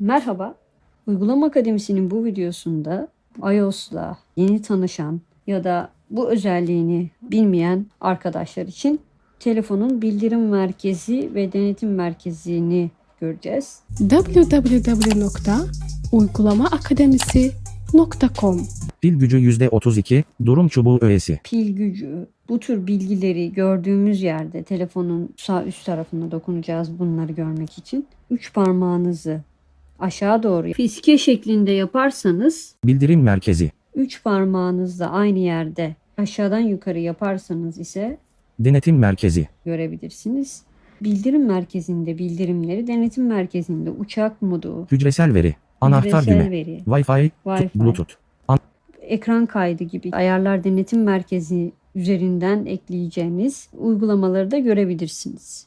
Merhaba. Uygulama Akademisi'nin bu videosunda iOS'la yeni tanışan ya da bu özelliğini bilmeyen arkadaşlar için telefonun bildirim merkezi ve denetim merkezini göreceğiz. www.uygulamaakademisi.com Pil gücü %32, durum çubuğu öğesi. Pil gücü, bu tür bilgileri gördüğümüz yerde telefonun sağ üst tarafına dokunacağız bunları görmek için. Üç parmağınızı aşağı doğru fiske şeklinde yaparsanız Bildirim merkezi. Üç parmağınızla aynı yerde aşağıdan yukarı yaparsanız ise Denetim merkezi. görebilirsiniz. Bildirim merkezinde bildirimleri, denetim merkezinde uçak modu, Hücresel veri. Anahtar hücresel düğme. veri, Wi-Fi, Wi-Fi. Bluetooth. ekran kaydı gibi ayarlar denetim merkezi üzerinden ekleyeceğiniz uygulamaları da görebilirsiniz.